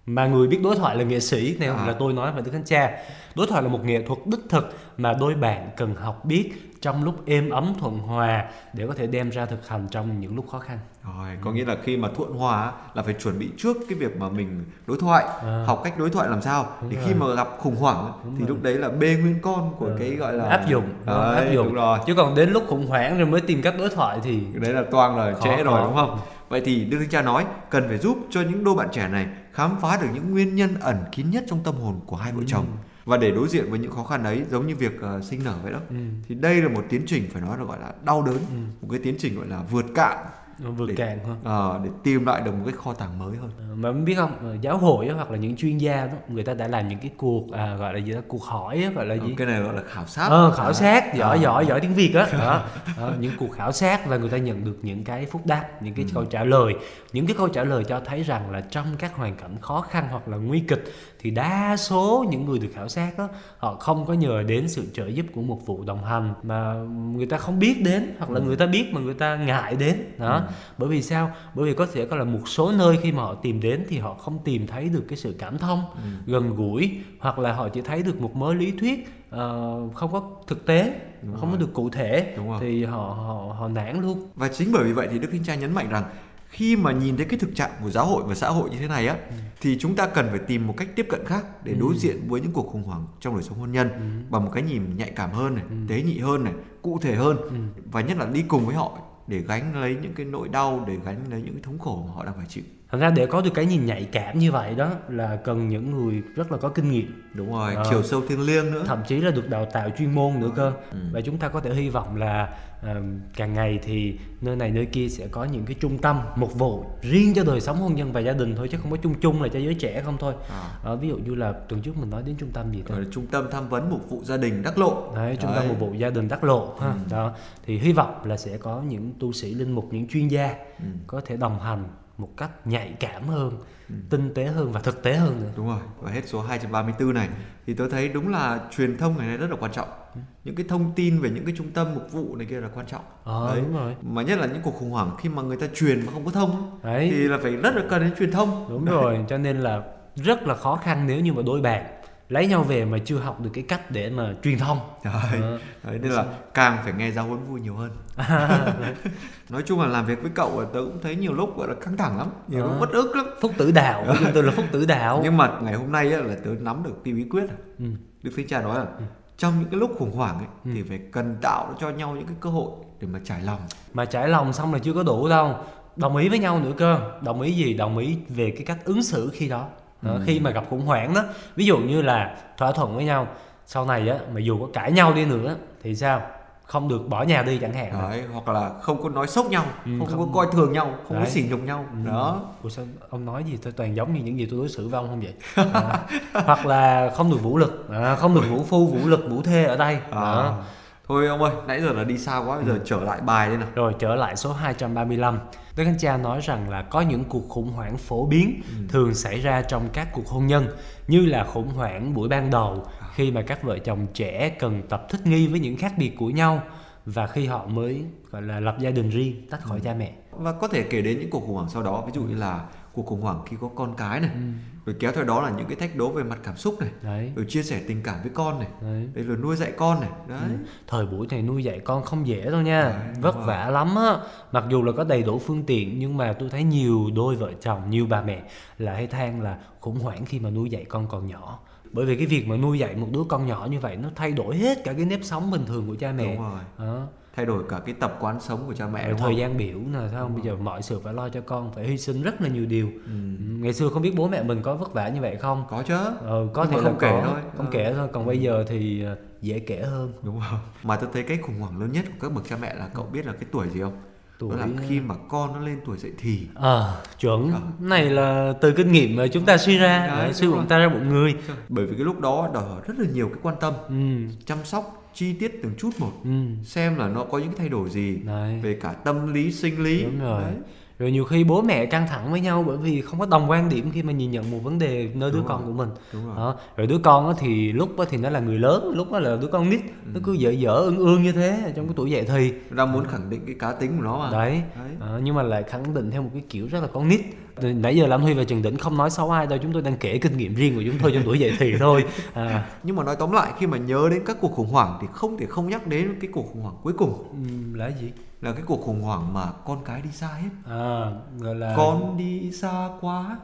mà người biết đối thoại là nghệ sĩ này à. là tôi nói với đức thánh cha đối thoại là một nghệ thuật đích thực mà đôi bạn cần học biết trong lúc êm ấm thuận hòa để có thể đem ra thực hành trong những lúc khó khăn rồi có nghĩa là khi mà thuận hòa là phải chuẩn bị trước cái việc mà mình đối thoại à. học cách đối thoại làm sao đúng để rồi. khi mà gặp khủng hoảng đúng thì rồi. lúc đấy là bê nguyên con của ừ. cái gọi là áp dụng đấy, áp dụng rồi chứ còn đến lúc khủng hoảng rồi mới tìm cách đối thoại thì đấy là toang rồi trễ rồi đúng không vậy thì đức thánh cha nói cần phải giúp cho những đôi bạn trẻ này khám phá được những nguyên nhân ẩn kín nhất trong tâm hồn của hai vợ chồng ừ và để đối diện với những khó khăn ấy giống như việc uh, sinh nở vậy đó ừ. thì đây là một tiến trình phải nói là gọi là đau đớn ừ. một cái tiến trình gọi là vượt cạn vượt để, cạn hơn à, để tìm lại được một cái kho tàng mới hơn à, mà biết không ờ, giáo hội hoặc là những chuyên gia đó người ta đã làm những cái cuộc à, gọi là gì đó cuộc hỏi gọi là gì cái này gọi là khảo sát ờ, khảo à, sát giỏi à. giỏi giỏi tiếng việt đó, đó. đó những cuộc khảo sát và người ta nhận được những cái phúc đáp những cái ừ. câu trả lời những cái câu trả lời cho thấy rằng là trong các hoàn cảnh khó khăn hoặc là nguy kịch thì đa số những người được khảo sát đó họ không có nhờ đến sự trợ giúp của một vụ đồng hành mà người ta không biết đến hoặc là ừ. người ta biết mà người ta ngại đến đó ừ. Bởi vì sao bởi vì có thể có là một số nơi khi mà họ tìm đến thì họ không tìm thấy được cái sự cảm thông ừ. gần gũi hoặc là họ chỉ thấy được một mớ lý thuyết uh, không có thực tế Đúng không rồi. có được cụ thể Đúng thì họ họ họ nản luôn và chính bởi vì vậy thì đức Kinh cha nhấn mạnh rằng khi mà nhìn thấy cái thực trạng của giáo hội và xã hội như thế này á ừ. thì chúng ta cần phải tìm một cách tiếp cận khác để ừ. đối diện với những cuộc khủng hoảng trong đời sống hôn nhân ừ. bằng một cái nhìn nhạy cảm hơn này, ừ. tế nhị hơn này, cụ thể hơn ừ. và nhất là đi cùng với họ để gánh lấy những cái nỗi đau, để gánh lấy những cái thống khổ mà họ đang phải chịu. Thật ra để có được cái nhìn nhạy cảm như vậy đó là cần những người rất là có kinh nghiệm. Đúng rồi, à, chiều sâu thiêng liêng nữa. Thậm chí là được đào tạo chuyên môn nữa cơ. Ừ. Và chúng ta có thể hy vọng là uh, càng ngày thì nơi này nơi kia sẽ có những cái trung tâm một vụ riêng cho đời sống hôn nhân và gia đình thôi chứ không có chung chung là cho giới trẻ không thôi. À. Uh, ví dụ như là tuần trước mình nói đến trung tâm gì đó. Trung tâm tham vấn một vụ gia đình đắc lộ. Đấy, trung Đấy. tâm một vụ gia đình đắc lộ ha. Ừ. Đó. Thì hy vọng là sẽ có những tu sĩ linh mục, những chuyên gia ừ. có thể đồng hành một cách nhạy cảm hơn, ừ. tinh tế hơn và thực tế hơn nữa. Đúng rồi. Và hết số 234 này thì tôi thấy đúng là truyền thông ngày nay rất là quan trọng. Ừ. Những cái thông tin về những cái trung tâm mục vụ này kia là quan trọng. À, Đấy. đúng rồi. Mà nhất là những cuộc khủng hoảng khi mà người ta truyền mà không có thông Đấy. thì là phải rất là cần đến truyền thông. Đúng rồi, cho nên là rất là khó khăn nếu như mà đôi bạn lấy nhau về mà chưa học được cái cách để mà truyền thông. Trời à, đấy, nên là càng phải nghe giáo huấn vui nhiều hơn. Nói chung là làm việc với cậu tớ cũng thấy nhiều lúc gọi là căng thẳng lắm nhiều à. lúc bất ức lắm. Phúc tử đạo chúng tôi là phúc tử đạo. Nhưng mà ngày hôm nay là tớ nắm được cái bí quyết ừ. đức thánh cha nói là ừ. trong những cái lúc khủng hoảng ấy ừ. thì phải cần tạo cho nhau những cái cơ hội để mà trải lòng. Mà trải lòng xong là chưa có đủ đâu. Đồng ý với nhau nữa cơ. Đồng ý gì? Đồng ý về cái cách ứng xử khi đó ừ. khi mà gặp khủng hoảng đó ví dụ như là thỏa thuận với nhau sau này á mà dù có cãi nhau đi nữa thì sao không được bỏ nhà đi chẳng hạn đấy, hoặc là không có nói sốc nhau ừ, không, không có coi thường nhau không đấy. có sỉ nhục nhau ừ. đó Ủa sao ông nói gì tôi toàn giống như những gì tôi đối xử với ông không vậy à, hoặc là không được vũ lực à, không được vũ phu vũ lực vũ thê ở đây à. đó. Thôi ông ơi nãy giờ là đi xa quá bây giờ ừ. trở lại bài đây nào rồi trở lại số 235 Đức Thánh Cha nói rằng là có những cuộc khủng hoảng phổ biến ừ. thường xảy ra trong các cuộc hôn nhân như là khủng hoảng buổi ban đầu à. khi mà các vợ chồng trẻ cần tập thích nghi với những khác biệt của nhau và khi họ mới gọi là lập gia đình riêng tách khỏi ừ. cha mẹ và có thể kể đến những cuộc khủng hoảng sau đó ví dụ như là cuộc khủng hoảng khi có con cái này ừ. Rồi kéo theo đó là những cái thách đố về mặt cảm xúc này đấy. rồi chia sẻ tình cảm với con này đấy. đấy rồi nuôi dạy con này đấy ừ. thời buổi này nuôi dạy con không dễ đâu nha đấy, vất vả rồi. lắm á mặc dù là có đầy đủ phương tiện nhưng mà tôi thấy nhiều đôi vợ chồng nhiều bà mẹ là hay than là khủng hoảng khi mà nuôi dạy con còn nhỏ bởi vì cái việc mà nuôi dạy một đứa con nhỏ như vậy nó thay đổi hết cả cái nếp sống bình thường của cha mẹ Đúng rồi. Đó thay đổi cả cái tập quán sống của cha mẹ thời không? gian biểu nè thấy không? Bây giờ mọi sự phải lo cho con phải hy sinh rất là nhiều điều. Ừ. ngày xưa không biết bố mẹ mình có vất vả như vậy không? Có chứ. Ừ, có thể không kể có, thôi. không ừ. kể thôi. Còn bây giờ thì ờ, dễ kể hơn. Đúng không mà tôi thấy cái khủng hoảng lớn nhất của các bậc cha mẹ là cậu biết là cái tuổi gì không? Tuổi đó là khi mà con nó lên tuổi dậy thì. Ờ à, chuẩn à. này là từ kinh nghiệm mà chúng ta suy ra. Đấy, suy bụng ta ra bụng người. Bởi vì cái lúc đó đòi hỏi rất là nhiều cái quan tâm ừ. chăm sóc chi tiết từng chút một ừ. xem là nó có những cái thay đổi gì Đấy. về cả tâm lý sinh lý đúng rồi Đấy rồi nhiều khi bố mẹ căng thẳng với nhau bởi vì không có đồng quan điểm khi mà nhìn nhận một vấn đề nơi đứa Đúng con rồi. của mình Đúng rồi. Đó. rồi đứa con thì lúc đó thì nó là người lớn lúc đó là đứa con nít ừ. nó cứ dở dở ương ương như thế trong cái tuổi dậy thì đang muốn khẳng định cái cá tính của nó mà đấy, đấy. À, nhưng mà lại khẳng định theo một cái kiểu rất là con nít nãy giờ Lam Huy và Trần Đỉnh không nói xấu ai đâu chúng tôi đang kể kinh nghiệm riêng của chúng tôi trong tuổi dậy thì thôi à. nhưng mà nói tóm lại khi mà nhớ đến các cuộc khủng hoảng thì không thể không nhắc đến cái cuộc khủng hoảng cuối cùng ừ, là gì là cái cuộc khủng hoảng mà con cái đi xa hết. À gọi là con đi xa quá.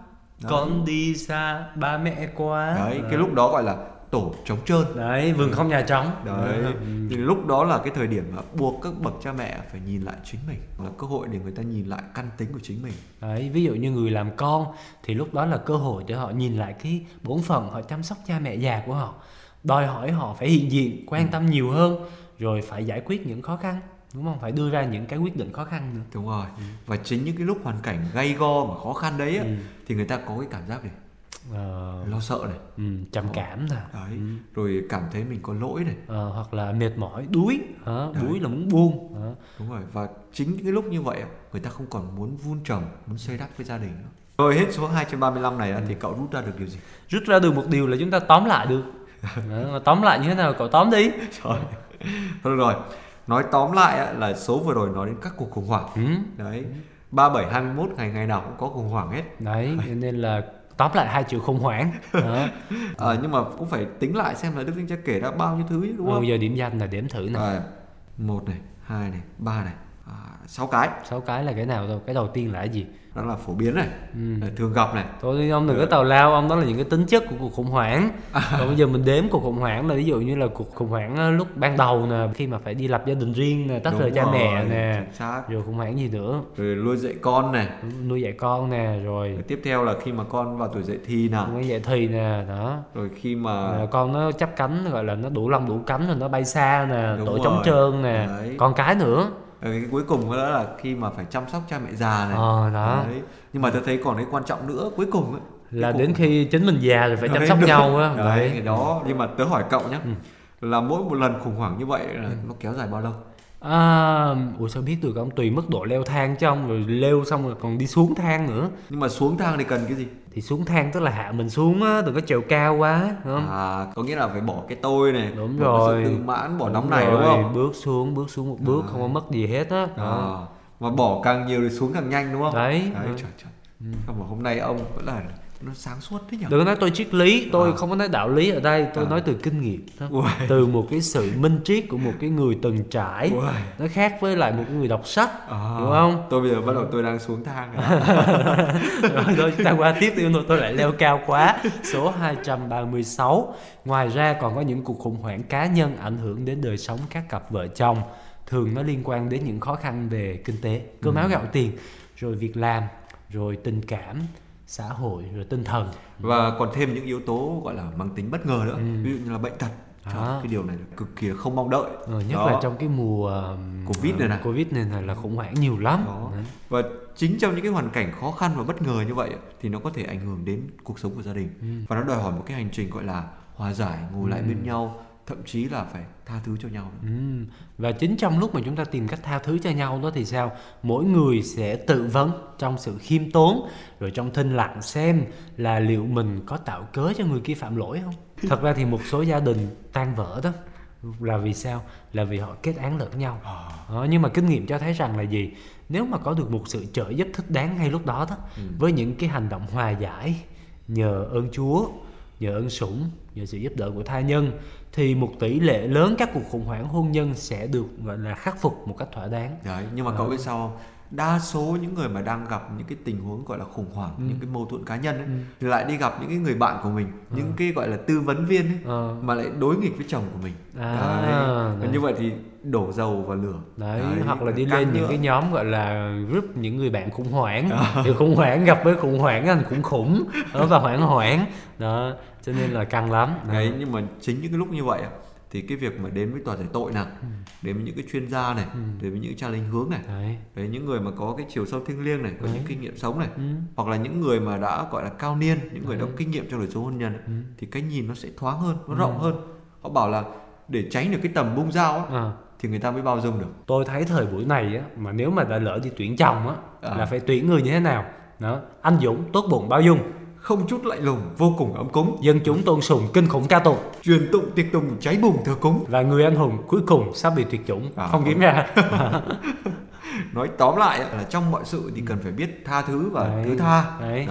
Đấy. con đi xa ba mẹ quá. Đấy à. cái lúc đó gọi là tổ trống trơn. Đấy vườn không nhà trống. Đấy ừ. thì lúc đó là cái thời điểm mà buộc các bậc cha mẹ phải nhìn lại chính mình là cơ hội để người ta nhìn lại căn tính của chính mình. Đấy ví dụ như người làm con thì lúc đó là cơ hội để họ nhìn lại cái bổn phận họ chăm sóc cha mẹ già của họ. Đòi hỏi họ phải hiện diện quan tâm nhiều hơn rồi phải giải quyết những khó khăn đúng không? Phải đưa ra những cái quyết định khó khăn nữa. Đúng rồi. Ừ. và chính những cái lúc hoàn cảnh gay go mà khó khăn đấy ừ. thì người ta có cái cảm giác này uh, lo sợ này. Ừ, trầm Đó. cảm nè. Đấy. Ừ. rồi cảm thấy mình có lỗi này. Uh, hoặc là mệt mỏi đuối. Uh, đuối là muốn buông. Uh. đúng rồi. Và chính những cái lúc như vậy người ta không còn muốn vun trồng muốn xây đắp với gia đình nữa. Rồi hết số 235 này ừ. thì cậu rút ra được điều gì? Rút ra được một điều là chúng ta tóm lại được. Đó, tóm lại như thế nào cậu tóm đi. Rồi thôi rồi nói tóm lại là số vừa rồi nói đến các cuộc khủng hoảng. Ừ. đấy ba bảy hai mươi ngày ngày nào cũng có khủng hoảng hết. Đấy nên là tóm lại hai chữ khủng hoảng. À, nhưng mà cũng phải tính lại xem là đức linh cha kể ra bao nhiêu thứ đúng không? bây giờ điểm danh là điểm thử này à, một này hai này ba này à, sáu cái. Sáu cái là cái nào đâu? Cái đầu tiên là cái gì đó là phổ biến này. Ừ. thường gặp này. Thôi ông đừng có tào lao ông đó là những cái tính chất của cuộc khủng hoảng. À. còn bây giờ mình đếm cuộc khủng hoảng là ví dụ như là cuộc khủng hoảng lúc ban đầu nè khi mà phải đi lập gia đình riêng nè tách rời cha mẹ nè rồi khủng hoảng gì nữa. Rồi nuôi dạy con này. Nuôi dạy con nè rồi. rồi tiếp theo là khi mà con vào tuổi dậy thì nè tuổi dậy thì nè đó. Rồi khi mà rồi con nó chắp cánh gọi là nó đủ lông đủ cánh rồi nó bay xa nè tổ trống trơn nè. Đấy. con cái nữa cái cuối cùng đó là khi mà phải chăm sóc cha mẹ già này. Ờ đó. Đấy. nhưng mà tôi thấy còn cái quan trọng nữa cuối cùng ấy là đến khi chính mình già rồi phải chăm sóc nhau á. Đấy, đấy. đó. Nhưng mà tớ hỏi cậu nhé ừ. là mỗi một lần khủng hoảng như vậy là ừ. nó kéo dài bao lâu? À, ủa sao biết được ông tùy mức độ leo thang chứ ông? Rồi leo xong rồi còn đi xuống thang nữa. Nhưng mà xuống thang thì cần cái gì thì xuống thang tức là hạ mình xuống á đừng có trèo cao quá đúng không à có nghĩa là phải bỏ cái tôi này đúng bỏ rồi sự tự mãn bỏ đúng nóng này đúng không bước xuống bước xuống một bước à. không có mất gì hết á à. mà bỏ càng nhiều thì xuống càng nhanh đúng không đấy đấy ừ. trời trời ừ. mà hôm nay ông vẫn là nó sáng suốt thế nhỉ đừng nói tôi triết lý tôi À. không có nói đạo lý ở đây tôi À. nói từ kinh nghiệm. Uầy. từ một cái sự minh triết của một cái người từng trải Uầy. nó khác với lại một cái người đọc sách À, hiểu không tôi bây giờ bắt đầu tôi đang xuống thang rồi. rồi chúng ta qua tiếp đi tôi lại leo cao quá số 236 ngoài ra còn có những cuộc khủng hoảng cá nhân ảnh hưởng đến đời sống các cặp vợ chồng thường nó liên quan đến những khó khăn về kinh tế cơm áo gạo tiền rồi việc làm rồi tình cảm xã hội rồi tinh thần và còn thêm những yếu tố gọi là mang tính bất ngờ nữa ví dụ như là bệnh tật Trời, Ừ. À. cái điều này là cực kỳ không mong đợi Ờ, nhất Đó. là trong cái mùa Covid này này. Covid này, này là khủng hoảng nhiều lắm. Đó. Đấy. và chính trong những cái hoàn cảnh khó khăn và bất ngờ như vậy thì nó có thể ảnh hưởng đến cuộc sống của gia đình Ừ. và nó đòi hỏi một cái hành trình gọi là hòa giải ngồi lại bên nhau thậm chí là phải tha thứ cho nhau nữa. Ừm, Và chính trong lúc mà chúng ta tìm cách tha thứ cho nhau đó thì sao? Mỗi người sẽ tự vấn trong sự khiêm tốn rồi trong thinh lặng xem là liệu mình có tạo cớ cho người kia phạm lỗi không? Thật ra thì một số gia đình tan vỡ đó là vì sao? Là vì họ kết án lẫn nhau. Đó, nhưng mà kinh nghiệm cho thấy rằng là gì? Nếu mà có được một sự trợ giúp thích đáng ngay lúc đó đó với những cái hành động hòa giải nhờ ơn Chúa nhờ ơn sủng nhờ sự giúp đỡ của tha nhân thì một tỷ lệ lớn các cuộc khủng hoảng hôn nhân sẽ được gọi là khắc phục một cách thỏa đáng Đấy, nhưng mà cậu biết sao không? Đa số những người mà đang gặp những cái tình huống gọi là khủng hoảng, Ừ. những cái mâu thuẫn cá nhân ấy, thì lại đi gặp những cái người bạn của mình, những cái gọi là tư vấn viên ấy, Ờ. mà lại đối nghịch với chồng của mình. À, đấy. Và đấy. như vậy thì đổ dầu vào lửa. đấy, hoặc là đi lên những nữa. cái nhóm gọi là group những người bạn khủng hoảng thì khủng hoảng gặp với khủng hoảng anh cũng khủng đó và hoảng hoảng đó cho nên là căng lắm Đấy, nhưng mà chính những cái lúc như vậy thì cái việc mà đến với tòa giải tội nào, Ừ. đến với những cái chuyên gia này, đến với những cha linh hướng này, đấy đấy những người mà có cái chiều sâu thiêng liêng này, có Đấy. những kinh nghiệm sống này, Ừ. hoặc là những người mà đã gọi là cao niên, những người đã có kinh nghiệm trong đời sống hôn nhân, ấy, Ừ. thì cái nhìn nó sẽ thoáng hơn, nó rộng hơn. Họ bảo là để tránh được cái tầm bung dao á, À. thì người ta mới bao dung được. tôi thấy thời buổi này á mà nếu mà đã lỡ đi tuyển chồng á À. là phải tuyển người như thế nào đó anh dũng tốt bụng bao dung Không chút lạnh lùng, vô cùng ấm cúng, dân chúng tôn sùng kinh khủng ca tụng truyền tụng tiệc tùng cháy bùng thờ cúng. và người anh hùng cuối cùng sắp bị tuyệt chủng À, không kiếm ra Nói tóm lại là trong mọi sự thì cần phải biết tha thứ và Đấy, thứ tha. đấy.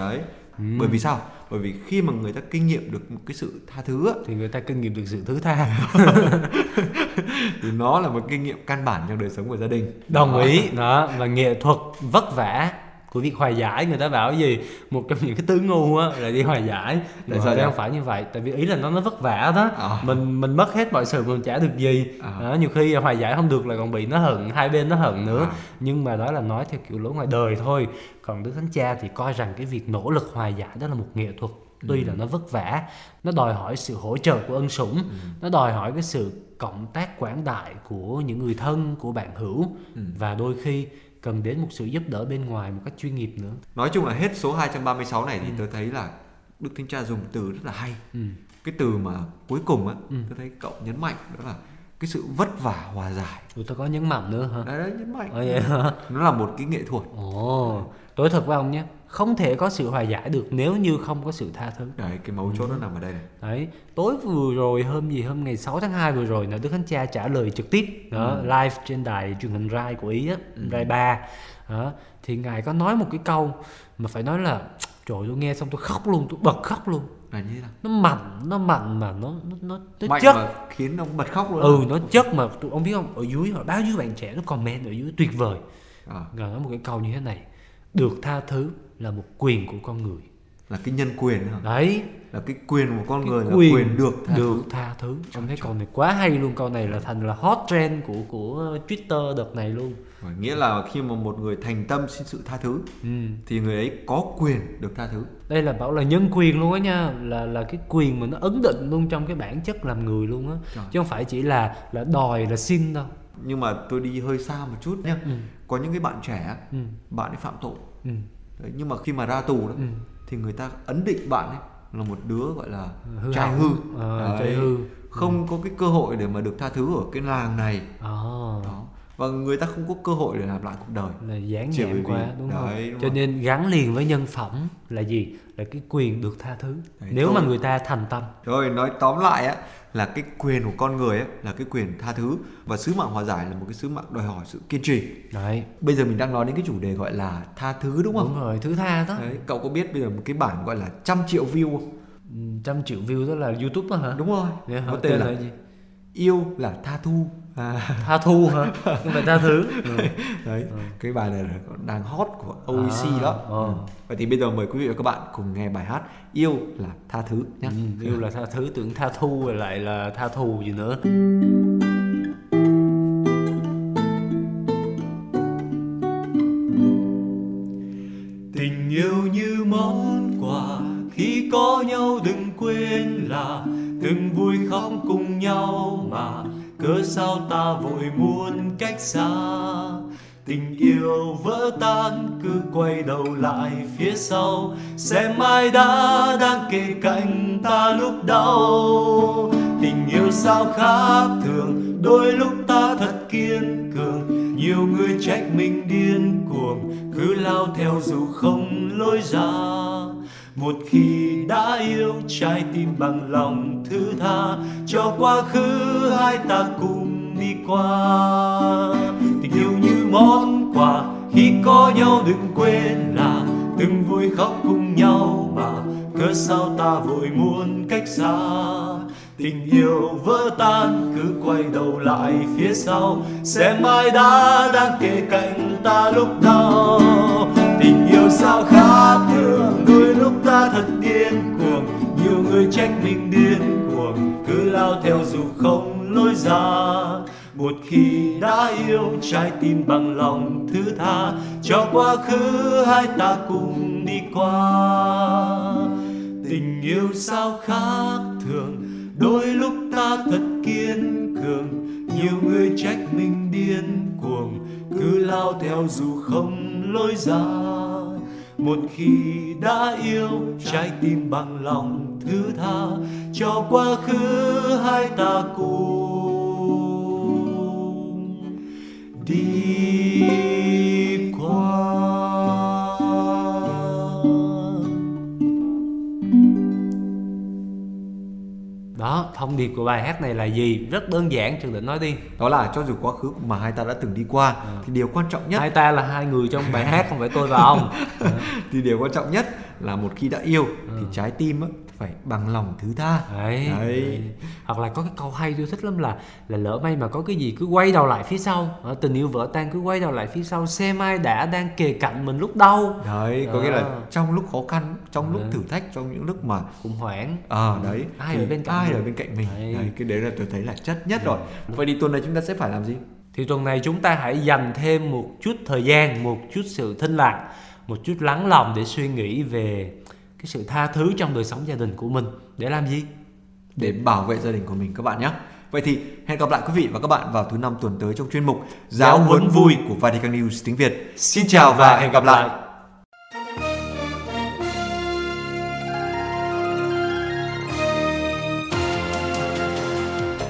Ừ. Bởi vì sao? Bởi vì khi mà người ta kinh nghiệm được một cái sự tha thứ á, thì người ta kinh nghiệm được sự thứ tha thì nó là một kinh nghiệm căn bản trong đời sống của gia đình. đồng Đó. ý đó và nghệ thuật vất vả của việc hòa giải người ta bảo gì? Một trong những cái tứ ngu á là đi hòa giải. Tại sao không phải như vậy tại vì ý là nó nó vất vả đó. À. mình mình mất hết mọi sự mình chả được gì. À. đó, nhiều khi hòa giải không được là còn bị nó hận hai bên nó hận nữa. À. nhưng mà đó là nói theo kiểu lối ngoài đời thôi. Còn đức thánh cha thì coi rằng cái việc nỗ lực hòa giải đó là một nghệ thuật. Tuy là nó vất vả nó đòi hỏi sự hỗ trợ của ân sủng nó đòi hỏi cái sự cộng tác quảng đại của những người thân của bạn hữu. Và đôi khi cần đến một sự giúp đỡ bên ngoài một cách chuyên nghiệp nữa Nói chung là hết số 236 này thì tôi thấy là Đức Thánh Cha dùng từ rất là hay. ừ. Cái từ mà cuối cùng á, Ừ. tôi thấy cậu nhấn mạnh đó là cái sự vất vả hòa giải. Ủa, tôi có nhấn mạnh nữa hả Đấy, đấy nhấn mạnh. Vậy hả? Nó là một cái nghệ thuật. ồ tôi thật với ông nhé không thể có sự hòa giải được nếu như không có sự tha thứ Đấy, cái mấu chốt nó nằm ở đây này. Đấy, tối vừa rồi hôm gì hôm ngày 6 tháng 2 vừa rồi là Đức Thánh Cha trả lời trực tiếp đó, live trên đài truyền hình Rai của Ý á, Rai 3. Đó, thì ngài có nói một cái câu mà phải nói là trời tôi nghe xong tôi khóc luôn, tôi bật khóc luôn. Là như thế nào? Nó mạnh, nó mạnh mà nó nó nó, nó Mạnh chất. mà khiến ông bật khóc luôn. Ừ, nó chất mà ông biết không, ở dưới họ bao nhiêu bạn trẻ nó comment ở dưới tuyệt vời. À, Ngài nói một cái câu như thế này, được tha thứ là một quyền của con người. là cái nhân quyền hả? Đấy, Là cái quyền của con cái người là quyền được tha được thứ. tha thứ ông thấy câu này quá hay luôn câu này là thành là hot trend của của Twitter đợt này luôn Nghĩa là khi mà một người thành tâm xin sự tha thứ ừ. thì người ấy có quyền được tha thứ. đây là bảo là nhân quyền luôn á nha là là cái quyền mà nó ấn định luôn trong cái bản chất làm người luôn á chứ không phải chỉ là là đòi là xin đâu Nhưng mà tôi đi hơi xa một chút nhé. Ừ. Có những cái bạn trẻ, ừ. bạn ấy phạm tội. Ừ. Đấy, nhưng mà khi mà ra tù đó Ừ. thì người ta ấn định bạn ấy là một đứa gọi là Hư trai hư, Ờ, Đấy. trai hư. không có cái cơ hội để mà được tha thứ ở cái làng này À. đó và người ta không có cơ hội để làm lại cuộc đời. Là dán nhãn vì- quá đúng đấy, không đúng cho rồi. nên gắn liền với nhân phẩm là gì? Là cái quyền được tha thứ. Đấy, nếu thôi. mà người ta thành tâm. Rồi nói tóm lại á là cái quyền của con người á là cái quyền tha thứ. Và sứ mạng hòa giải là một cái sứ mạng đòi hỏi sự kiên trì. Đấy. Bây giờ mình đang nói đến cái chủ đề gọi là tha thứ đúng không? Đúng rồi thứ tha đó. Đấy, cậu có biết bây giờ một cái bản gọi là trăm triệu view không? Ừ, trăm triệu view đó là youtube đó hả? Đúng rồi. Để Có hỏi tên tên là là gì yêu là tha thu. À, tha thu hả không phải tha thứ ừ. đấy, cái bài này là đang hot của OEC À, đó. ờ. Ừ. Vậy thì bây giờ mời quý vị và các bạn cùng nghe bài hát Yêu là tha thứ nhé. Ừ, yêu là tha thứ tưởng tha thu rồi lại là tha thù gì nữa Tình yêu như món quà khi có nhau đừng quên là từng vui khóc cùng nhau mà, cớ sao ta vội muốn cách xa? Tình yêu vỡ tan, cứ quay đầu lại phía sau. Xem ai đã đang kề cạnh ta lúc đau. Tình yêu sao khác thường, đôi lúc ta thật kiên cường. Nhiều người trách mình điên cuồng, cứ lao theo dù không lối ra một khi đã yêu trái tim bằng lòng thứ tha, cho quá khứ hai ta cùng đi qua. Tình yêu như món quà, khi có nhau đừng quên là từng vui khóc cùng nhau mà. Cớ sao ta vội muốn cách xa? Tình yêu vỡ tan, cứ quay đầu lại phía sau. Xem ai đã đang kề cạnh ta lúc đau tình yêu sao khác thường đôi lúc ta thật điên cuồng. Nhiều người trách mình điên cuồng, cứ lao theo dù không lối ra. Một khi đã yêu, trái tim bằng lòng thứ tha. Cho quá khứ, hai ta cùng đi qua. Tình yêu sao khác thường, đôi lúc ta thật kiên cường. Nhiều người trách mình điên cuồng, cứ lao theo dù không lối ra. Một khi đã yêu, trái tim bằng lòng thứ tha, cho quá khứ hai ta cùng đi qua. Đó thông điệp của bài hát này là gì? Rất đơn giản trường định nói đi. Đó là cho dù quá khứ mà hai ta đã từng đi qua thì điều quan trọng nhất hai ta là hai người trong bài hát không phải tôi và ông. Thì điều quan trọng nhất là một khi đã yêu thì trái tim á, phải bằng lòng thứ tha. đấy, Đấy. hoặc là có cái câu hay tôi thích lắm là là lỡ may mà có cái gì cứ quay đầu lại phía sau. Ờ, tình yêu vỡ tan cứ quay đầu lại phía sau xem ai đã đang kề cạnh mình lúc đau. Đấy, có nghĩa là trong lúc khó khăn, trong lúc Đấy. thử thách, trong những lúc mà khủng hoảng. À đấy. Ai thì ở bên cạnh ai ở bên cạnh mình. Đấy. đấy. cái đấy là tôi thấy là chất nhất rồi. Vậy thì tuần này chúng ta sẽ phải làm gì? Thì tuần này chúng ta hãy dành thêm một chút thời gian một chút sự thinh lặng một chút lắng lòng để suy nghĩ về cái sự tha thứ trong đời sống gia đình của mình. Để làm gì? Để bảo vệ gia đình của mình các bạn nhé. Vậy thì hẹn gặp lại quý vị và các bạn vào thứ năm tuần tới trong chuyên mục giáo huấn vui của Vatican News tiếng Việt. Xin chào và hẹn gặp lại